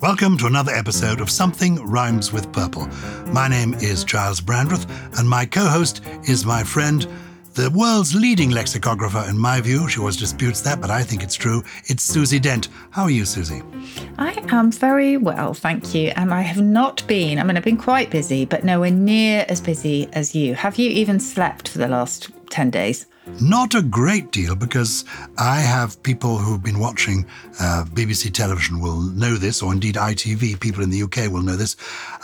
Welcome to another episode of Something Rhymes with Purple. My name is Gyles Brandreth, and my co host is my friend, the world's leading lexicographer, in my view. She always disputes that, but I think it's true. It's Susie Dent. How are you, Susie? I am very well, thank you. And I have not been, I mean, I've been quite busy, but nowhere near as busy as you. Have you even slept for the last 10 days? Not a great deal because I have people who've been watching uh, BBC television will know this, or indeed ITV, people in the UK will know this.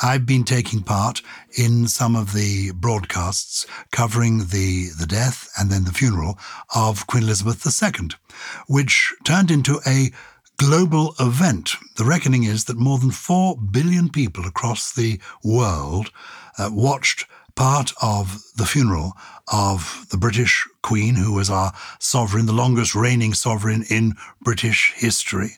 I've been taking part in some of the broadcasts covering the, the death and then the funeral of Queen Elizabeth II, which turned into a global event. The reckoning is that more than 4 billion people across the world uh, watched part of the funeral of the British Queen, who was our sovereign, the longest reigning sovereign in British history.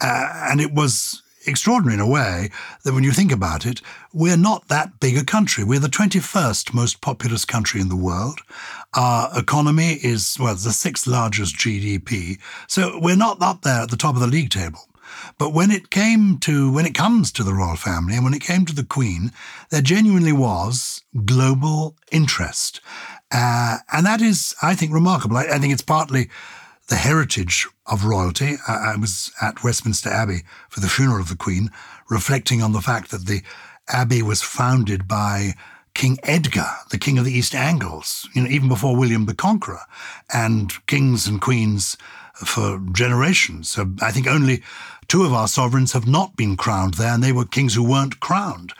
Uh, and it was extraordinary in a way that when you think about it, we're not that big a country. We're the 21st most populous country in the world. Our economy is, well, the sixth largest GDP. So we're not up there at the top of the league table. But when it came to, when it comes to the royal family and when it came to the Queen, there genuinely was global interest. Uh, and that is, I think, remarkable. I, I, think it's partly the heritage of royalty. I, I, was at Westminster Abbey for the funeral of the Queen, reflecting on the fact that the Abbey was founded by King Edgar, the King of the East Angles, you know, even before William the Conqueror, and kings and queens for generations. So I think only two of our sovereigns have not been crowned there, and they were kings who weren't crowned.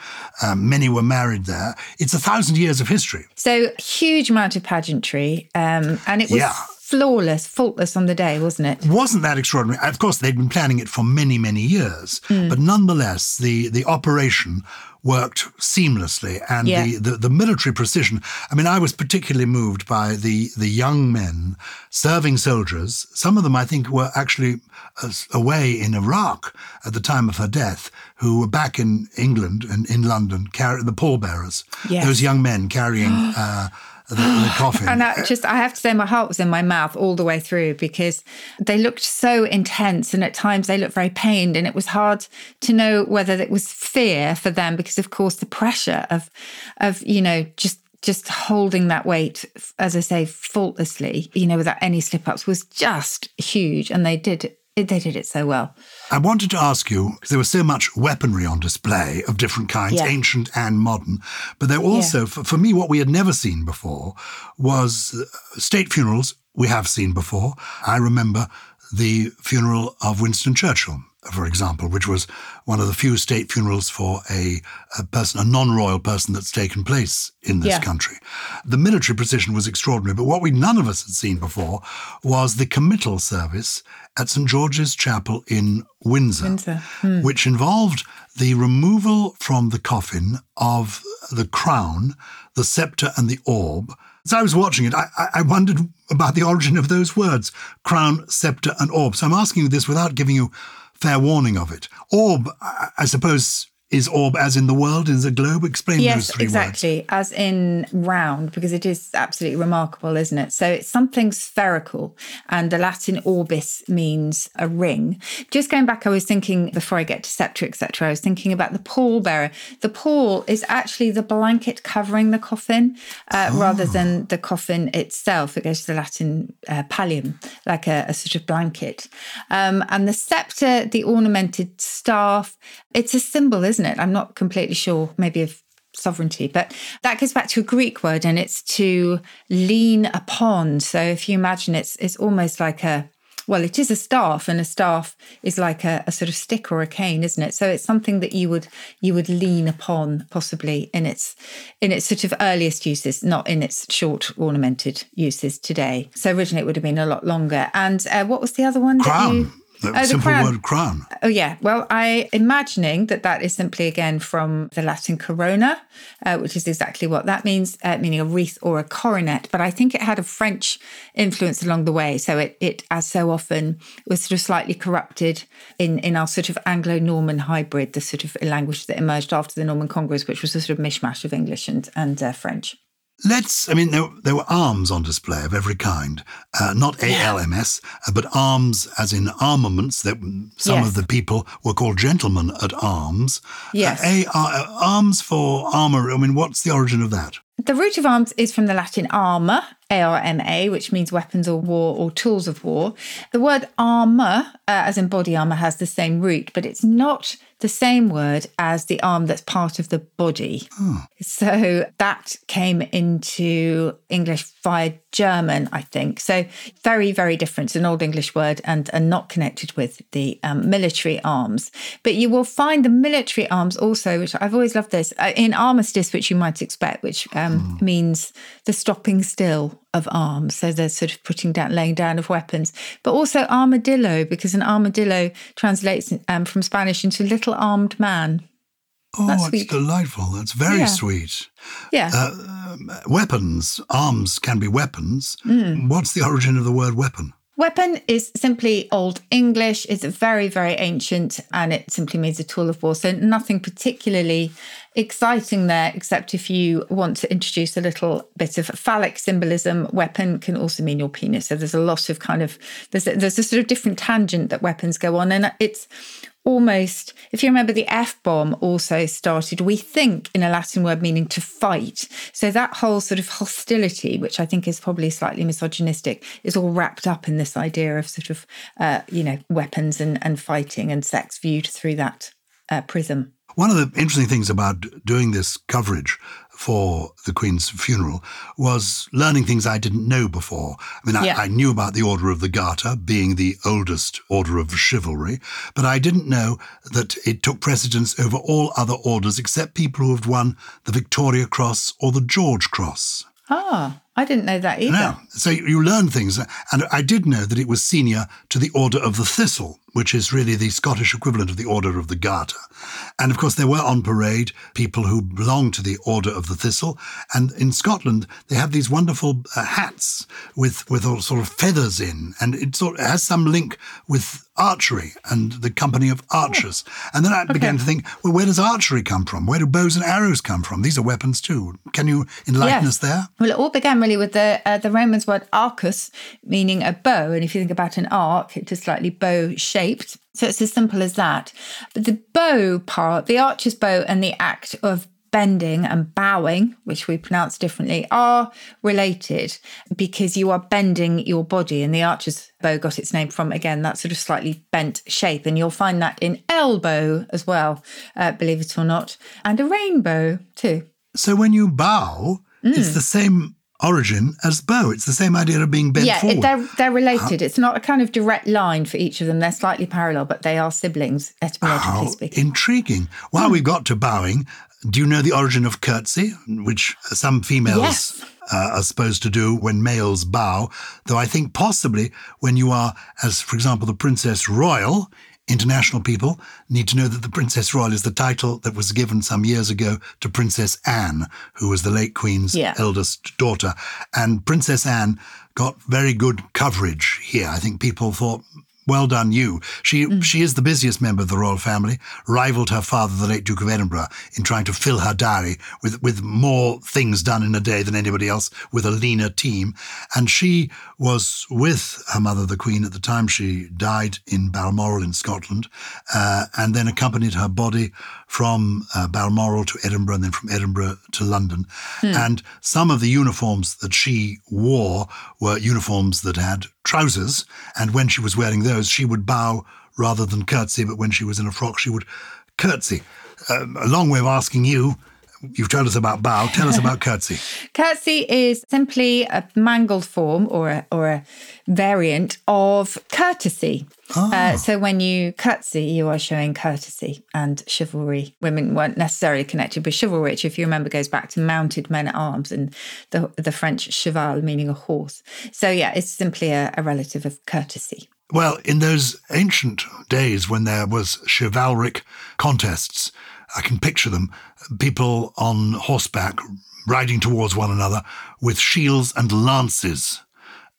Um, many were married there. It's a thousand years of history. So huge amount of pageantry, um, and it was. Yeah flawless, faultless on the day, wasn't it? Wasn't that extraordinary? Of course, they'd been planning it for many, many years, mm. but nonetheless, the the operation worked seamlessly and yeah. the, the, the, military precision. I mean, I was particularly moved by the, the young men serving soldiers. Some of them, I think, were actually uh, away in Iraq at the time of her death, who were back in England and in London, carrying the pallbearers. Yes. Those young men carrying. Uh, the, the coffin. and I just, I have to say, my heart was in my mouth all the way through because they looked so intense, and at times they looked very pained, and it was hard to know whether it was fear for them because, of course, the pressure of, of you know, just just holding that weight, as I say, faultlessly, you know, without any slip ups was just huge. And they did they did it so well. I wanted to ask you because there was so much weaponry on display of different kinds, yeah. ancient and modern. But there also, yeah. for, for, me, what we had never seen before was uh, state funerals we have seen before. I remember the funeral of Winston Churchill for example, which was one of the few state funerals for a, a person, a non-royal person that's taken place in this yeah. country. The military precision was extraordinary, but what we none of us had seen before was the committal service at St George's Chapel in Windsor, Windsor. Hmm. which involved the removal from the coffin of the crown, the scepter, and the orb. As I was watching it, I, I wondered about the origin of those words, crown, scepter, and orb. So I'm asking you this without giving you fair warning of it. Orb, uh, I suppose, is orb as in the world, is a globe? Explain yes, those three exactly, words. as in round, because it is absolutely remarkable, isn't it? So it's something spherical, and the Latin orbis means a ring. Just going back, I was thinking before I get to scepter, etc. I was thinking about the pallbearer. The pall is actually the blanket covering the coffin, uh, oh. rather than the coffin itself. It goes to the Latin uh, pallium, like a, a, sort of blanket. Um, and the scepter, the ornamented staff, it's a symbol, isn't it? I'm not completely sure, maybe of sovereignty, but that goes back to a Greek word and it's to lean upon. So if you imagine it's it's almost like a well, it is a staff, and a staff is like a, a, sort of stick or a cane, isn't it? So it's something that you would you would lean upon, possibly in its in its sort of earliest uses, not in its short ornamented uses today. So originally it would have been a lot longer. And uh, what was the other one? Crown. You, the oh, simple the word crown. Oh, yeah. Well, I imagining that that is simply again from the Latin corona, uh, which is exactly what that means, uh, meaning a wreath or a coronet. But I think it had a French influence along the way. So it, it as so often, was sort of slightly corrupted in, in our sort of Anglo Norman hybrid, the sort of language that emerged after the Norman Conquest, which was a sort of mishmash of English and, and uh, French. Let's, I mean, there, there were arms on display of every kind, uh, not ALMS, uh, but arms as in armaments that some Yes. of the people were called gentlemen at arms. Yes. Uh, A, uh, arms for armor, I mean, what's the origin of that? The root of arms is from the Latin arma, A R M A, which means weapons or war or tools of war. The word armor, uh, as in body armor, has the same root, but it's not the same word as the arm that's part of the body. So that came into English via German, I think. So very, very different. It's an Old English word and, and not connected with the um, military arms. But you will find the military arms also, which I've always loved this, uh, in armistice, which you might expect, which um, means the stopping still of arms. So they're sort of putting down, laying down of weapons. But also armadillo, because an armadillo translates um, from Spanish into little armed man. Oh, That's sweet. delightful. That's very Yeah. sweet. Yeah. Weapons, arms can be weapons. Mm. What's the origin of the word weapon? Weapon is simply Old English. It's very, very ancient and it simply means a tool of war. So nothing particularly exciting there, except if you want to introduce a little bit of phallic symbolism. Weapon can also mean your penis. So there's a lot of kind of there's a, there's a sort of different tangent that weapons go on, and it's almost if you remember the F bomb also started we think in a Latin word meaning to fight. So that whole sort of hostility, which I think is probably slightly misogynistic, is all wrapped up in this idea of sort of uh, you know weapons and and fighting and sex viewed through that uh, prism. One of the interesting things about doing this coverage for the Queen's funeral was learning things I didn't know before. I mean, I, Yeah. I knew about the Order of the Garter being the oldest order of chivalry, but I didn't know that it took precedence over all other orders except people who had won the Victoria Cross or the George Cross. Ah, I didn't know that either. No. So you you learn things. And I did know that it was senior to the Order of the Thistle, which is really the Scottish equivalent of the Order of the Garter. And of course, there were on parade people who belonged to the Order of the Thistle. And in Scotland, they have these wonderful uh, hats with, with all sort of feathers in. And it sort of has some link with archery and the company of archers. And then I began to think, well, where does archery come from? Where do bows and arrows come from? These are weapons too. Can you enlighten Yes. us there? Well, it all began really with the uh, the Romans word arcus, meaning a bow. And if you think about an arc, it's just slightly bow shaped. So it's as simple as that. But the bow part, the archer's bow, and the act of bending and bowing, which we pronounce differently, are related because you are bending your body. And the archer's bow got its name from, again, that sort of slightly bent shape. And you'll find that in elbow as well, uh, believe it or not, and a rainbow too. So when you bow, Mm. it's the same origin as bow. It's the same idea of being bent yeah, forward. it, they're they're related. It's not a kind of direct line for each of them. They're slightly parallel, but they are siblings etymologically How speaking. intriguing. While Hmm. we've got to bowing, do you know the origin of curtsy, which some females Yes. uh, are supposed to do when males bow? Though I think possibly when you are, as for example, the Princess Royal, international people need to know that the Princess Royal is the title that was given some years ago to Princess Anne, who was the late Queen's Yeah. eldest daughter. And Princess Anne got very good coverage here. I think people thought, well done, you. She Mm. she is the busiest member of the royal family, rivaled her father, the late Duke of Edinburgh, in trying to fill her diary with, with more things done in a day than anybody else, with a leaner team. And she was with her mother, the Queen, at the time she died in Balmoral in Scotland, uh, and then accompanied her body from uh, Balmoral to Edinburgh and then from Edinburgh to London. And some of the uniforms that she wore were uniforms that had trousers. And when she was wearing those, she would bow rather than curtsy. But when she was in a frock, she would curtsy. Um, a long way of asking you. You've told us about bow. Tell us about curtsy. Curtsy is simply a mangled form or a, or a variant of courtesy. Uh, so when you curtsy, you are showing courtesy and chivalry. Women weren't necessarily connected with chivalry, which, if you remember, goes back to mounted men at arms and the the French cheval, meaning a horse. So yeah, it's simply a, a relative of courtesy. Well, in those ancient days when there was chivalric contests, I can picture them, people on horseback riding towards one another with shields and lances.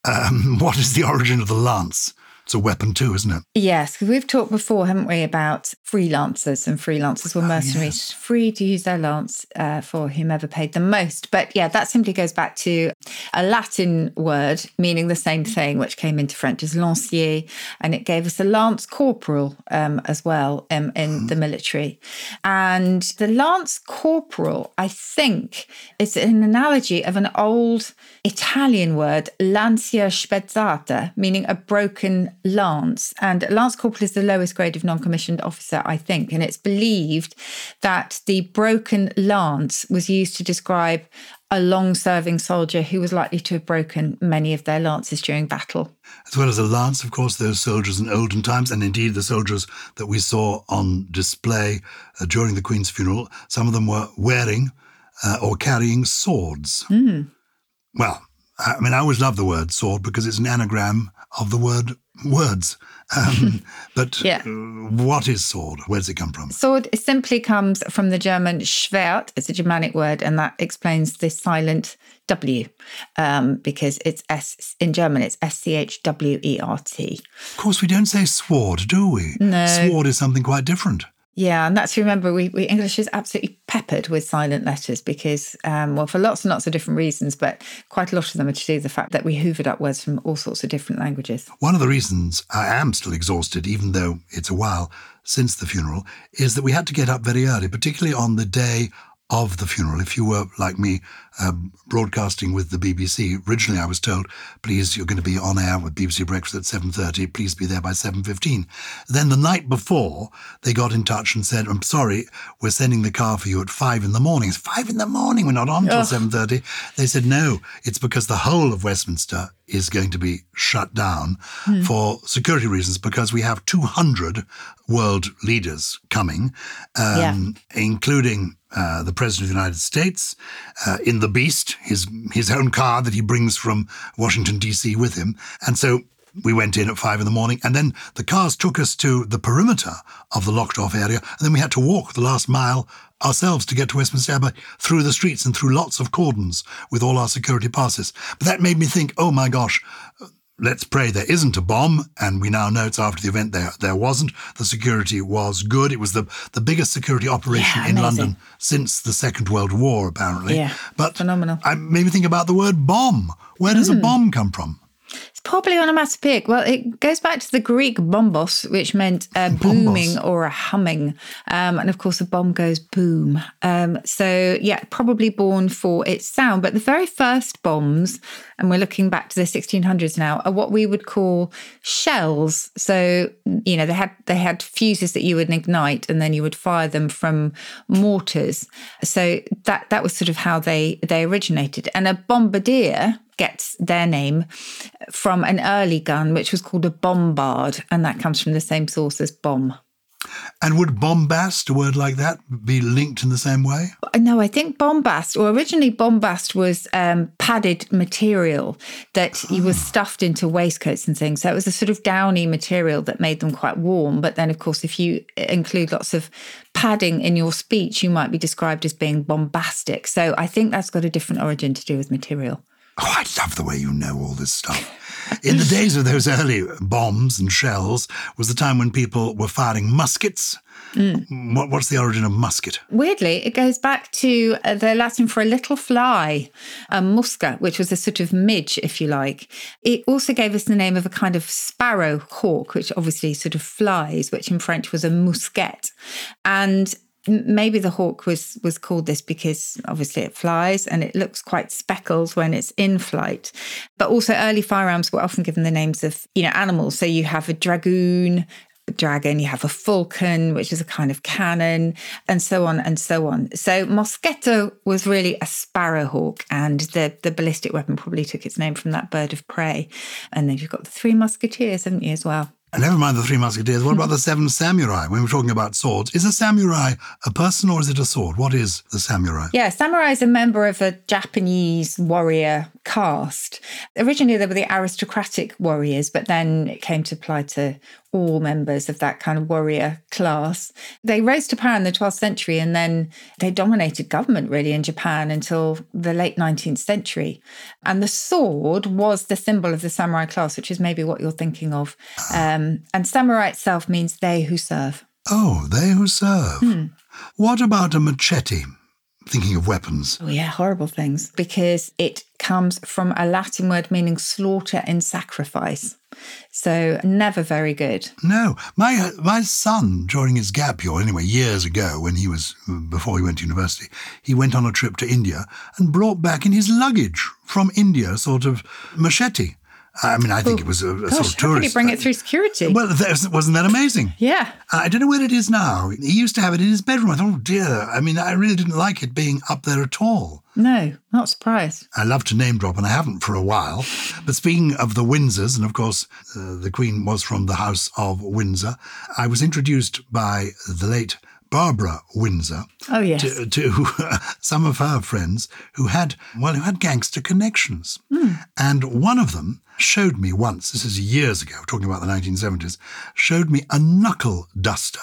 Um, what is the origin of the lance? It's a weapon too, isn't it? Yes, because we've talked before, haven't we, about freelancers and freelancers were mercenaries, yes. free to use their lance uh, for whomever paid them most. But yeah, that simply goes back to a Latin word meaning the same thing, which came into French as lancier, and it gave us a lance corporal um, as well um, in the military. And the lance corporal, I think, is an analogy of an old Italian word, lancia spezzata, meaning a broken lance. And lance corporal is the lowest grade of non commissioned officer, I think. And it's believed that the broken lance was used to describe a long serving soldier who was likely to have broken many of their lances during battle. As well as a lance, of course, those soldiers in olden times, and indeed the soldiers that we saw on display uh, during the Queen's funeral, some of them were wearing uh, or carrying swords. Mm. Well, I mean, I always love the word sword because it's an anagram of the word words. Um, but yeah. what is sword? Where does it come from? Sword simply comes from the German Schwert. It's a Germanic word, and that explains the silent W um, because it's S in German. It's S C H W E R T. Of course, we don't say sword, do we? No. Sword is something quite different. Yeah, and that's remember we, we English is absolutely peppered with silent letters because, um, well, for lots and lots of different reasons, but quite a lot of them are to do with the fact that we hoovered up words from all sorts of different languages. One of the reasons I am still exhausted, even though it's a while since the funeral, is that we had to get up very early, particularly on the day of the funeral. If you were like me, um, broadcasting with the BBC, originally I was told, "Please, you're going to be on air with BBC Breakfast at 7:30. Please be there by 7:15." Then the night before, they got in touch and said, "I'm sorry, we're sending the car for you at five in the morning." It's five in the morning. We're not on till 7:30. They said, "No, it's because the whole of Westminster is going to be shut down mm. for security reasons because we have 200 world leaders coming, um, yeah. including." Uh, the President of the United States uh, in the Beast, his his own car that he brings from Washington D.C. with him, and so we went in at five in the morning, and then the cars took us to the perimeter of the locked off area, and then we had to walk the last mile ourselves to get to Westminster Abbey through the streets and through lots of cordons with all our security passes. But that made me think, oh my gosh, let's pray there isn't a bomb. And we now know it's after the event there there wasn't. The security was good. It was the, the biggest security operation yeah, in London since the Second World War, apparently. Yeah, but phenomenal. I made me think about the word bomb. Where does mm. a hmm. bomb come from? Probably onomatopoeic. Well, it goes back to the Greek bombos, which meant a booming or a humming. Um, and of course, a bomb goes boom. Um, so, yeah, probably born for its sound. But the very first bombs, and we're looking back to the 1600s now, are what we would call shells. So, you know, they had they had fuses that you would ignite, and then you would fire them from mortars. So that that was sort of how they they originated. And a bombardier gets their name from an early gun, which was called a bombard, and that comes from the same source as bomb. And would bombast, a word like that, be linked in the same way? No, I think bombast, or originally bombast was um, padded material that oh. was stuffed into waistcoats and things. So it was a sort of downy material that made them quite warm. But then, of course, if you include lots of padding in your speech, you might be described as being bombastic. So I think that's got a different origin to do with material. Oh, I love the way you know all this stuff. In the days of those early bombs and shells was the time when people were firing muskets. Mm. What, what's the origin of musket? Weirdly, it goes back to uh, the Latin for a little fly, a musca, which was a sort of midge, if you like. It also gave us the name of a kind of sparrow hawk, which obviously sort of flies, which in French was a mousquet. And maybe the hawk was was called this because obviously it flies and it looks quite speckled when it's in flight. But also early firearms were often given the names of you know animals. So you have a dragoon dragon you have a falcon which is a kind of cannon and so on and so on. So moschetto was really a sparrowhawk and the the ballistic weapon probably took its name from that bird of prey. And then you've got the three musketeers haven't you as well and never mind the Three Musketeers. What about the Seven Samurai? When we're talking about swords, is a samurai a person or is it a sword? What is the samurai? Yeah, samurai is a member of a Japanese warrior caste. Originally, they were the aristocratic warriors, but then it came to apply to all members of that kind of warrior class. They rose to power in the 12th century and then they dominated government really in Japan until the late 19th century. And the sword was the symbol of the samurai class, which is maybe what you're thinking of. Um, and samurai itself means they who serve. Oh, they who serve. Hmm. What about a machete? Thinking of weapons. Oh, yeah, horrible things. Because it comes from a Latin word meaning slaughter in sacrifice. So never very good. No, my uh, my son during his gap year, anyway, years ago when he was uh, before he went to university, he went on a trip to India and brought back in his luggage from India sort of machete. I mean, I think it was a, a Gosh, sort of tourist. How did he bring it through security? Well, wasn't that amazing? Yeah. I don't know where it is now. He used to have it in his bedroom. I thought, oh dear. I mean, I really didn't like it being up there at all. No, not surprised. I love to name drop, and I haven't for a while. But speaking of the Windsors, and of course, uh, the Queen was from the House of Windsor, I was introduced by the late Barbara Windsor. Oh yes. To, to some of her friends who had well who had gangster connections, mm. and one of them showed me once. This is years ago, talking about the 1970s. Showed me a knuckle duster,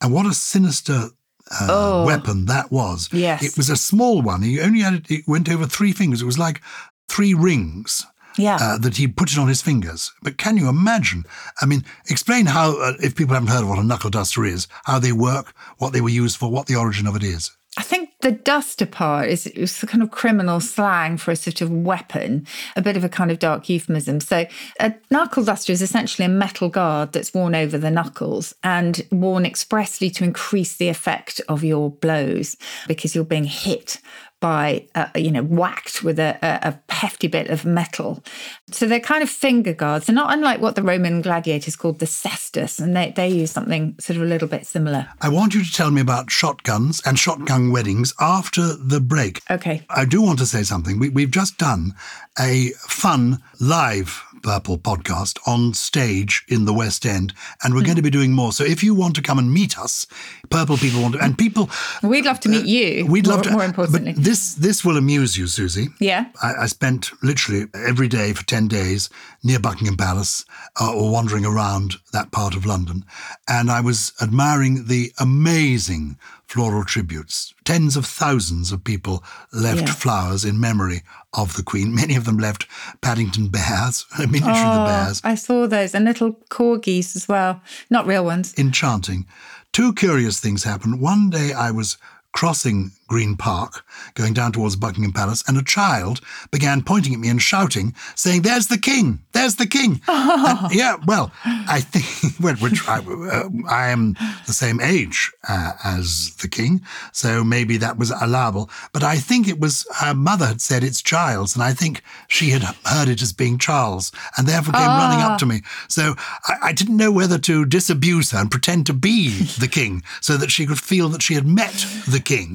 and what a sinister uh, oh, weapon that was. Yes. It was a small one. He only had it, it went over three fingers. It was like three rings yeah. Uh, that he put it on his fingers. But can you imagine? I mean, explain how, uh, if people haven't heard of what a knuckle duster is, how they work, what they were used for, what the origin of it is. I think the duster part is, is kind of criminal slang for a sort of weapon, a bit of a kind of dark euphemism. So, a knuckle duster is essentially a metal guard that's worn over the knuckles and worn expressly to increase the effect of your blows because you're being hit by, uh, you know, whacked with a, a, hefty bit of metal. So they're kind of finger guards. They're not unlike what the Roman gladiators called the cestus, and they, they use something sort of a little bit similar. I want you to tell me about shotguns and shotgun weddings after the break. Okay. I do want to say something. We, we've just done a fun live Purple podcast on stage in the West End, and we're mm. going to be doing more. So if you want to come and meet us, Purple people want to, and people, we'd love to meet you. Uh, we'd more, love to. More importantly, but this this will amuse you, Susie. Yeah. I, I spent literally every day for ten days near Buckingham Palace uh, or wandering around that part of London, and I was admiring the amazing floral tributes. Tens of thousands of people left yeah. flowers in memory of the Queen. Many of them left Paddington bears, a miniature oh, of the oh, bears. I saw those, and little corgis as well. Not real ones. Enchanting. Two curious things happened. One day I was crossing Green Park, going down towards Buckingham Palace, and a child began pointing at me and shouting, saying, There's the king! There's the king! and, yeah, well, I think, which I, uh, I, am the same age uh, as the king, so maybe that was allowable. But I think it was her mother had said it's Gyles, and I think she had heard it as being Charles, and therefore came running up to me. So I, I didn't know whether to disabuse her and pretend to be the king so that she could feel that she had met the king.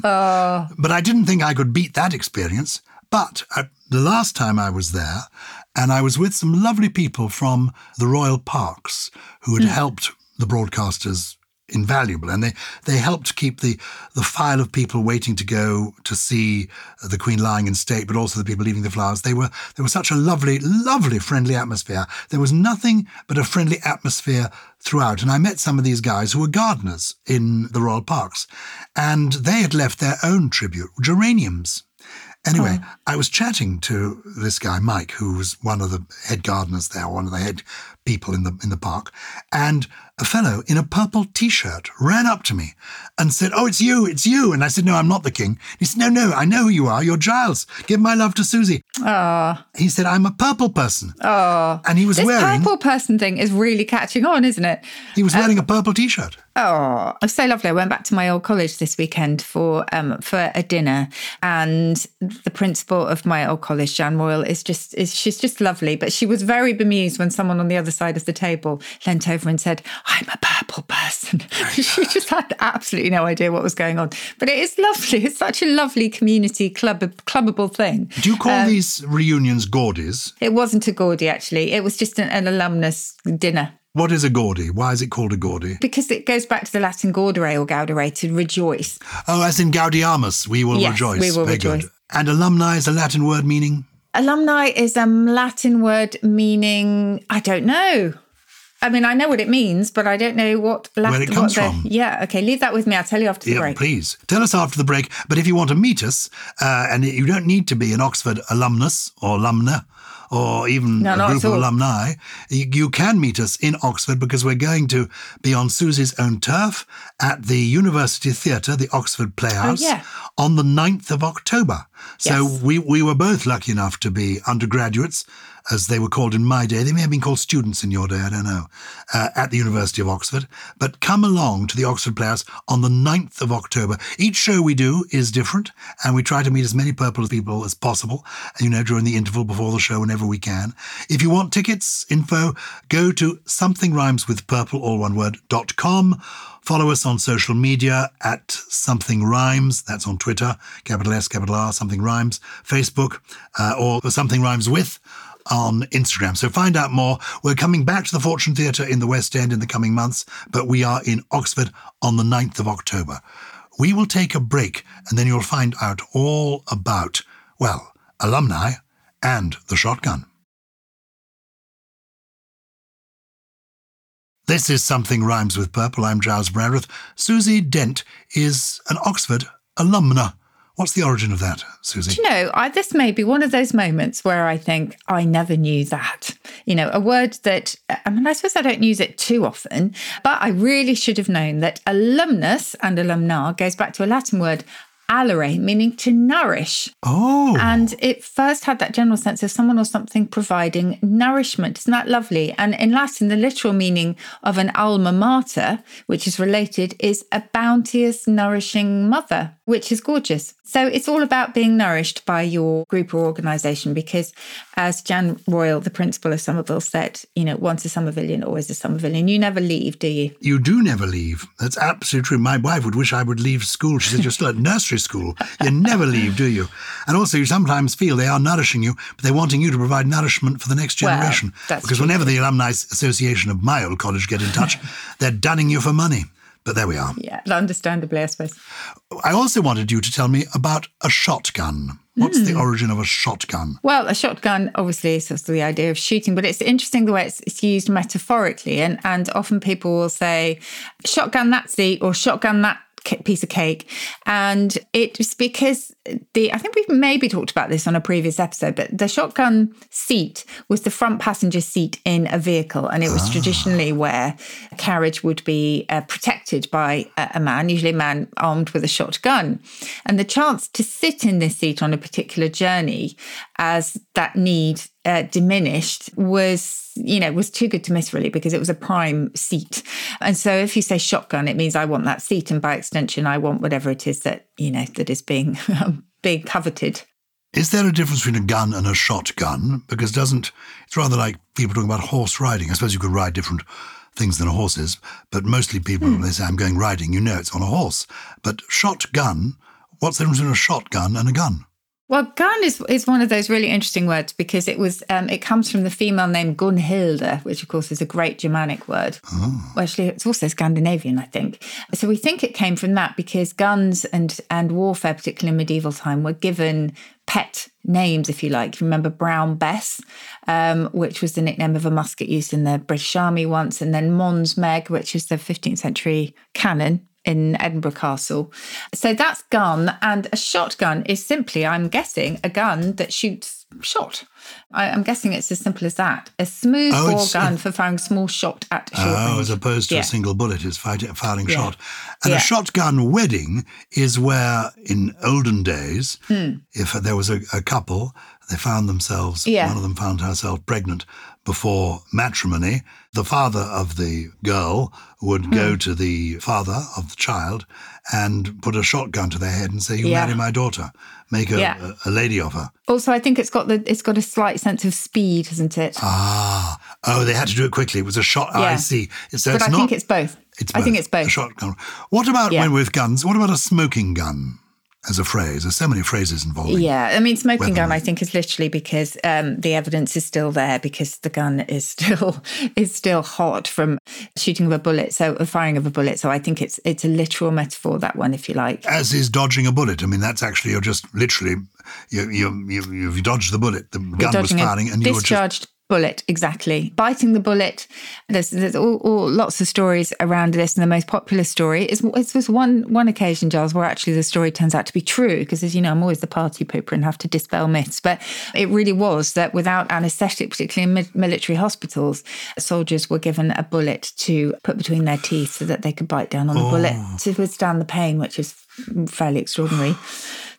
But I didn't think I could beat that experience. But the last time I was there, and I was with some lovely people from the Royal Parks who had mm. helped the broadcasters invaluable and they they helped keep the the file of people waiting to go to see the queen lying in state but also the people leaving the flowers. They were there was such a lovely lovely friendly atmosphere. There was nothing but a friendly atmosphere throughout and i met some of these guys who were gardeners in the royal parks and they had left their own tribute geraniums. Anyway, oh. I was chatting to this guy, Mike, who was one of the head gardeners there, one of the head people in the in the park, and a fellow in a purple t-shirt ran up to me and said, "Oh, it's you, it's you." And I said, "No, I'm not the king." He said, "No, no, I know who you are. You're Gyles. Give my love to Susie." Ah. He said, "I'm a purple person." Oh. And he was wearing. this wearing purple person thing is really catching on, isn't it? He was wearing um, a purple t-shirt. Oh, it's so lovely! I went back to my old college this weekend for um for a dinner, and the principal of my old college, Jan Royall, is just is she's just lovely. But she was very bemused when someone on the other side of the table leant over and said, "I'm a purple person." she just had absolutely no idea what was going on. But it is lovely. It's such a lovely community club clubbable thing. Do you call um, these reunions Gaudies? It wasn't a Gaudy actually. It was just an, an alumnus dinner. What is a Gaudy? Why is it called a Gaudy? Because it goes back to the Latin gaudere or gaudere to rejoice. Oh, as in gaudeamus, we will yes, rejoice. we will Very rejoice. Good. And alumni is a Latin word meaning? Alumni is a Latin word meaning, I don't know. I mean, I know what it means, but I don't know what Where it comes the- from. Yeah, okay, leave that with me. I'll tell you after the Yeah, break. please tell us after the break. But if you want to meet us, uh, and you don't need to be an Oxford alumnus or alumna, or even No, a group of alumni, you, you can meet us in Oxford because we're going to be on Susie's own turf at the University Theatre, the Oxford Playhouse, Oh, yeah. on the 9th of October. So Yes. we, we were both lucky enough to be undergraduates, as they were called in my day. They may have been called students in your day, I don't know, uh, at the University of Oxford. But come along to the Oxford Playhouse on the 9th of October. Each show we do is different, and we try to meet as many purple people as possible, you know, during the interval before the show whenever we can. If you want tickets, info, go to something Follow us on social media at Something Rhymes. That's on Twitter, capital S, capital R, Something Rhymes, Facebook, uh, or Something Rhymes with on Instagram. So find out more. We're coming back to the Fortune Theatre in the West End in the coming months, but we are in Oxford on the 9th of October. We will take a break and then you'll find out all about, well, alumni and the shotgun. This is Something Rhymes with Purple. I'm Gyles Brandreth. Susie Dent is an Oxford alumna. What's the origin of that, Susie? Do you know, I, this may be one of those moments where I think I never knew that. You know, a word that, I mean, I suppose I don't use it too often, but I really should have known that alumnus and alumna goes back to a Latin word, alere, meaning to nourish. Oh, And it first had that general sense of someone or something providing nourishment. Isn't that lovely? And in Latin, the literal meaning of an alma mater, which is related, is a bounteous, nourishing mother, which is gorgeous. So it's all about being nourished by your group or organisation because, as Jan Royall, the principal of Somerville, said, you know, once a Somervillian, always a Somervillian. You never leave, do you? you do never leave. That's absolutely true. My wife would wish I would leave school. She said, You're still at nursery school. You never leave, do you? And also, you sometimes feel they are nourishing you, but they're wanting you to provide nourishment for the next Well, generation. that's because true. whenever the Alumni Association of my old college get in touch, they're dunning you for money. But there we are. Yeah, understandably, I suppose. I also wanted you to tell me about a shotgun. What's Hmm. the origin of a shotgun? Well, a shotgun obviously is the idea of shooting, but it's interesting the way it's, it's used metaphorically. And, and often people will say, shotgun that's seat or shotgun that piece of cake. And it's because the, I think we've maybe talked about this on a previous episode, but the shotgun seat was the front passenger seat in a vehicle. And it was traditionally where a carriage would be uh, protected by a, a man, usually a man armed with a shotgun. And the chance to sit in this seat on a particular journey as that need uh, diminished was, you know, was too good to miss really because it was a prime seat. And so if you say shotgun, it means I want that seat. And by extension, I want whatever it is that, you know, that is being, being coveted. Is there a difference between a gun and a shotgun? Because it doesn't it's rather like people talking about horse riding. I suppose you could ride different things than a horse is, but mostly people when they say I'm going riding, you know it's on a horse. But shotgun, what's the difference between a shotgun and a gun? Well, gun is is one of those really interesting words because it was um, it comes from the female name Gunhilda, which of course is a great Germanic word. Well, actually, it's also Scandinavian, I think. So we think it came from that because guns and and warfare, particularly in medieval time, were given pet names, if you like. You remember Brown Bess, um, which was the nickname of a musket used in the British Army once, and then Mons Meg, which is the 15th century cannon in Edinburgh Castle. So that's gun, and a shotgun is simply, I'm guessing, a gun that shoots shot. I, I'm guessing it's as simple as that. A smooth Oh, bore gun for firing small shot at short Oh, range. as opposed to Yeah. a single bullet is firing Yeah. shot. And Yeah. a shotgun wedding is where, in olden days, Hmm. if there was a, a couple, they found themselves, one of them found herself pregnant before matrimony, the father of the girl would Hmm. go to the father of the child and put a shotgun to their head and say, "You Yeah. marry my daughter, make a, Yeah. a, a lady of her." Also, I think it's got the it's got a slight sense of speed, hasn't it? Ah, oh, they had to do it quickly. It was a shot. I see. So but it's I not. think it's both. It's both. I think it's both. A shotgun. What about Yeah. when with guns? What about a smoking gun? As a phrase. There's so many phrases involved. Yeah, I mean, smoking gun. I think, is literally because um, the evidence is still there because the gun is still is still hot from shooting of a bullet, so uh, firing of a bullet. So I think it's it's a literal metaphor that one, if you like. As is dodging a bullet. I mean, that's actually you're just literally you you you you've dodged the bullet. The gun was firing, and you were just discharged bullet exactly biting the bullet there's there's all, all lots of stories around this and the most popular story is it was one one occasion gyles where actually the story turns out to be true because as you know i'm always the party pooper and have to dispel myths but it really was that without anesthetic particularly in mi- military hospitals soldiers were given a bullet to put between their teeth so that they could bite down on the bullet Oh. to withstand the pain which is fairly extraordinary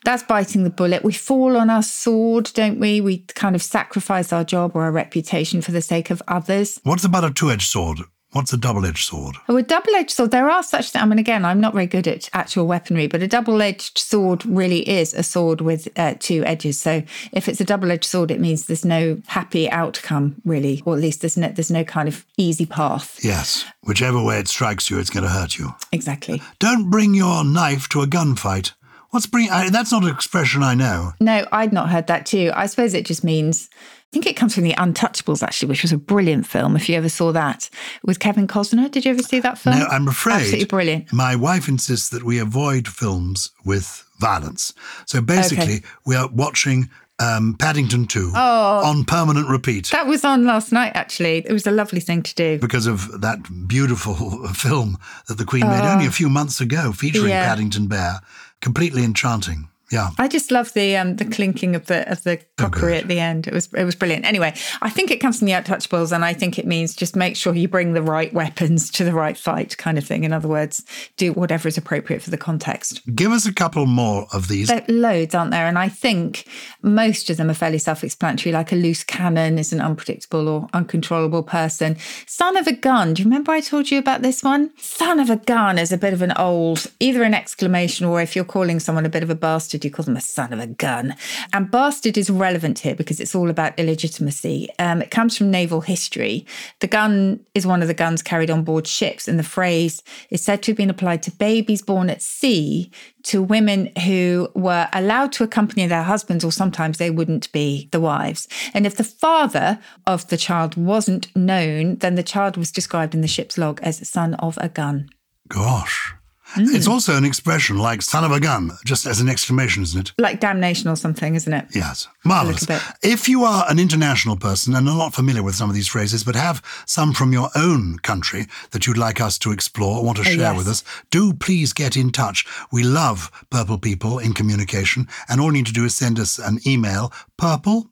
that's biting the bullet. We fall on our sword, don't we? We kind of sacrifice our job or our reputation for the sake of others. What's about a two-edged sword? What's a double-edged sword? Oh, a double edged sword, there are such things. I mean, again, I'm not very good at actual weaponry, but a double edged sword really is a sword with uh, two edges. So if it's a double edged sword, it means there's no happy outcome, really, or at least there's no, there's no kind of easy path. Yes, whichever way it strikes you, it's going to hurt you. Exactly. Don't bring your knife to a gunfight. What's bring? I, that's not an expression I know. No, I'd not heard that too. I suppose it just means. I think it comes from The Untouchables, actually, which was a brilliant film. If you ever saw that with Kevin Costner, did you ever see that film? No, I'm afraid. Absolutely brilliant. My wife insists that we avoid films with violence. So basically, we are watching um, Paddington 2 on permanent repeat. Oh. That was on last night, actually. It was a lovely thing to do. because of that beautiful film that the Queen made only a few months ago, featuring Oh. Yeah. Paddington Bear, completely enchanting. Yeah. I just love the um, the clinking of the of the crockery at the end. It was it was brilliant. Anyway, I think it comes from the Untouchables, and I think it means just make sure you bring the right weapons to the right fight, kind of thing. In other words, do whatever is appropriate for the context. Give us a couple more of these. There loads, aren't there? And I think most of them are fairly self-explanatory. Like a loose cannon is an unpredictable or uncontrollable person. Son of a gun. Do you remember I told you about this one? Son of a gun is a bit of an old, either an exclamation or if you're calling someone a bit of a bastard, you call them a son of a gun. And bastard is relevant here because it's all about illegitimacy. Um, it comes from naval history. The gun is one of the guns carried on board ships, and the phrase is said to have been applied to babies born at sea to women who were allowed to accompany their husbands, or sometimes they wouldn't be the wives. And if the father of the child wasn't known, then the child was described in the ship's log as son of a gun. Gosh. Mm. It's also an expression like son of a gun, just as an exclamation, isn't it? Like damnation or something, isn't it? Yes. Marvelous. If you are an international person and are not familiar with some of these phrases, but have some from your own country that you'd like us to explore, or want to share yes. with us, do please get in touch. We love purple people in communication, and all you need to do is send us an email, purple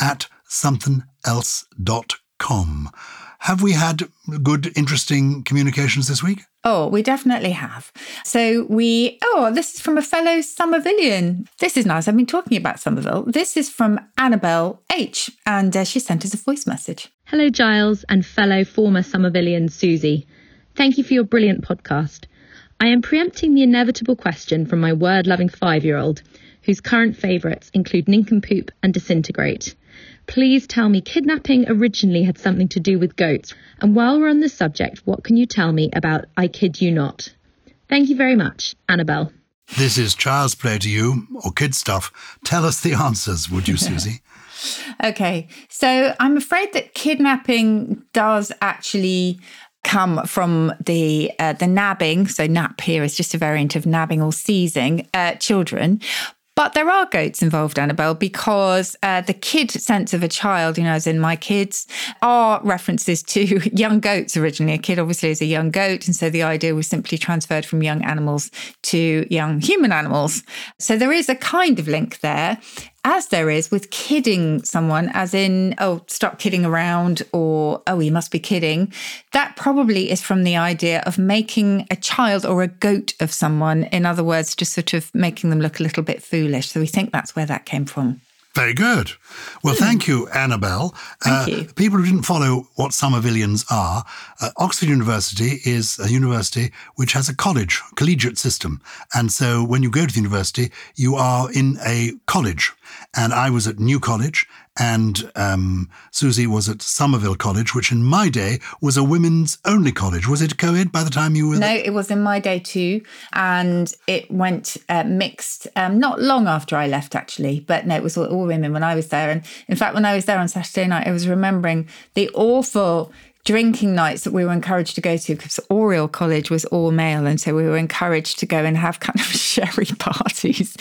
at somethingelse.com. Have we had good, interesting communications this week? Oh, we definitely have. So we, oh, this is from a fellow Somervillian. This is nice. I've been talking about Somerville. This is from Annabelle H. And uh, she sent us a voice message. Hello, Gyles and fellow former Somervillian Susie. Thank you for your brilliant podcast. I am preempting the inevitable question from my word loving five year old, whose current favourites include Nincompoop and Disintegrate. Please tell me kidnapping originally had something to do with goats. And while we're on the subject, what can you tell me about I Kid You Not? Thank you very much, Annabelle. This is child's play to you, or kid stuff. Tell us the answers, would you, Susie? Okay. So I'm afraid that kidnapping does actually come from the uh, the nabbing. So nap here is just a variant of nabbing or seizing uh, children. But there are goats involved, Annabelle, because uh, the kid sense of a child, you know, as in my kids, are references to young goats originally. A kid obviously is a young goat. And so the idea was simply transferred from young animals to young human animals. So there is a kind of link there as there is with kidding someone, as in, oh, stop kidding around, or oh, you must be kidding. That probably is from the idea of making a child or a goat of someone. In other words, just sort of making them look a little bit foolish. So we think that's where that came from. Very good. Well, thank you, Annabelle. Thank you. People who didn't follow what Somervillians are, uh, Oxford University is a university which has a college, collegiate system. And so when you go to the university, you are in a college. And I was at New College, and um, Susie was at Somerville College, which in my day was a women's only college. Was it co-ed by the time you were No, there? it was in my day too. And it went uh, mixed um, not long after I left, actually. But no, it was all, all women when I was there. And in fact, when I was there on Saturday night, I was remembering the awful drinking nights that we were encouraged to go to because Oriel College was all male. And so we were encouraged to go and have kind of sherry parties,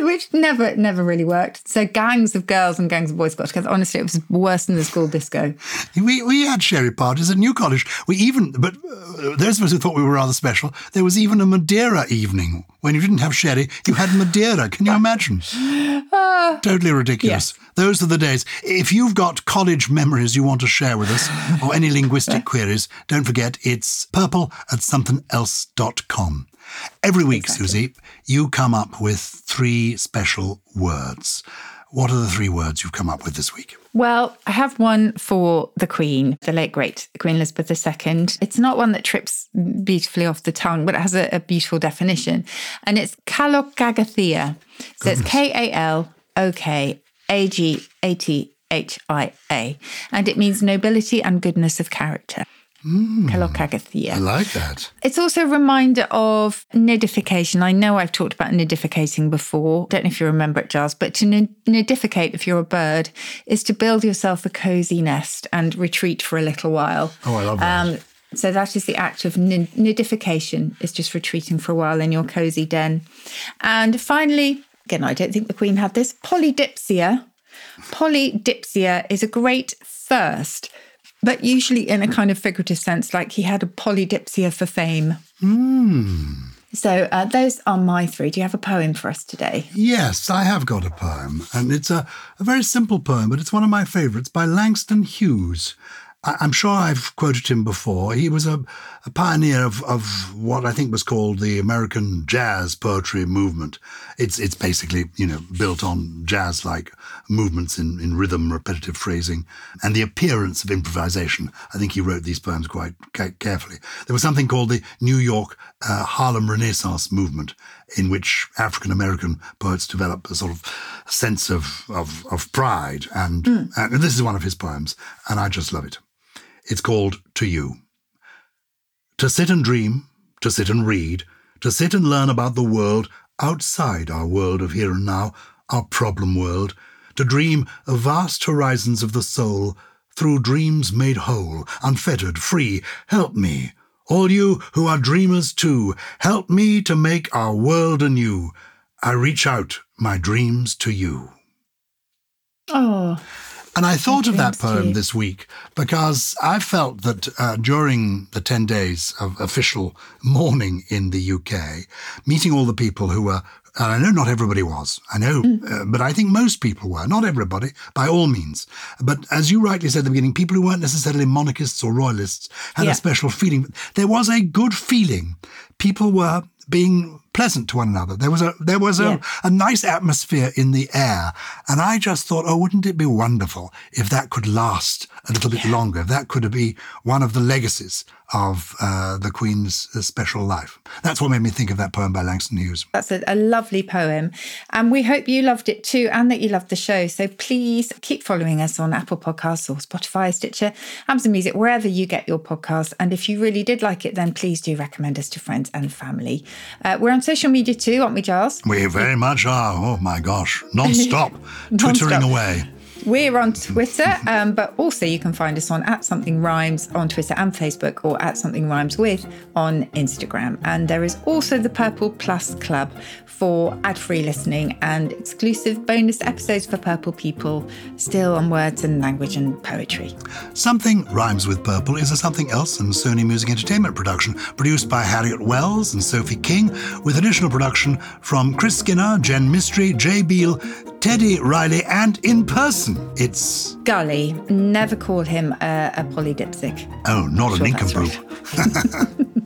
which never, never really worked. So gangs of girls and gangs of boys got together. Honestly, it was worse than the school disco. We, we had sherry parties at New College. We even, but uh, those of us who thought we were rather special, there was even a Madeira evening. When you didn't have sherry, you had Madeira. Can you imagine? totally ridiculous. Yes. Those are the days. If you've got college memories you want to share with us or any linguistic queries, don't forget it's purple at somethingelse.com. Every week, Susie, you come up with three special words. What are the three words you've come up with this week? Well, I have one for the Queen, the late great Queen Elizabeth II. It's not one that trips beautifully off the tongue, but it has a, a beautiful definition. And it's Kalokagathia. So it's K A L O K A G A T H I A. And it means nobility and goodness of character. Kalokagathia. I like that. It's also a reminder of nidification. I know I've talked about nidificating before. Don't know if you remember it, Gyles, but to nid- nidificate, if you're a bird, is to build yourself a cozy nest and retreat for a little while. Oh, I love that. Um, so that is the act of nid- nidification, is just retreating for a while in your cozy den. And finally, again, I don't think the Queen had this, polydipsia. Polydipsia is a great thirst, but usually in a kind of figurative sense, like he had a polydipsia for fame. So uh, those are my three. Do you have a poem for us today? Yes, I have got a poem, and it's a, a very simple poem, but it's one of my favourites by Langston Hughes. I'm sure I've quoted him before. He was a, a pioneer of, of what I think was called the American jazz poetry movement. It's it's basically you know built on jazz-like movements in, in rhythm, repetitive phrasing, and the appearance of improvisation. I think he wrote these poems quite ca- carefully. There was something called the New York uh, Harlem Renaissance movement, in which African American poets developed a sort of sense of of, of pride, and, and this is one of his poems, and I just love it. It's called To You. To sit and dream, to sit and read, to sit and learn about the world outside our world of here and now, our problem world, to dream of vast horizons of the soul through dreams made whole, unfettered, free. Help me, all you who are dreamers too, help me to make our world anew. I reach out my dreams to you. Oh, And I thought of that poem this week because I felt that uh, during the 10 days of official mourning in the UK, meeting all the people who were, and I know not everybody was, I know, Mm. uh, but I think most people were, not everybody, by all means. But as you rightly said at the beginning, people who weren't necessarily monarchists or royalists had Yeah. a special feeling. There was a good feeling. People were being pleasant to one another. There was a there was a, Yeah. a nice atmosphere in the air. And I just thought, oh, wouldn't it be wonderful if that could last a little bit longer? If that could be one of the legacies of uh, the Queen's uh, special life. That's what made me think of that poem by Langston Hughes. that's a, a lovely poem. And we hope you loved it too and that you loved the show. So please keep following us on Apple Podcasts or Spotify, Stitcher, Amazon Music, wherever you get your podcasts. And if you really did like it, then please do recommend us to friends and family. Uh, we're on social media too, aren't we, Gyles? We very much are. Oh my gosh, non-stop, twittering Non-stop. away. We're on Twitter, um, but also you can find us on at something rhymes on Twitter and Facebook, or at something rhymes with on Instagram. And there is also the Purple Plus Club for ad-free listening and exclusive bonus episodes for Purple people, still on words and language and poetry. Something Rhymes with Purple is a Something Else and Sony Music Entertainment production, produced by Harriet Wells and Sophie King, with additional production from Chris Skinner, Jen Mystery, Jay Beale, Teddy Riley, and in person, it's Gully, never call him a, a polydipsic. oh, not a Sure, that's nincompoop.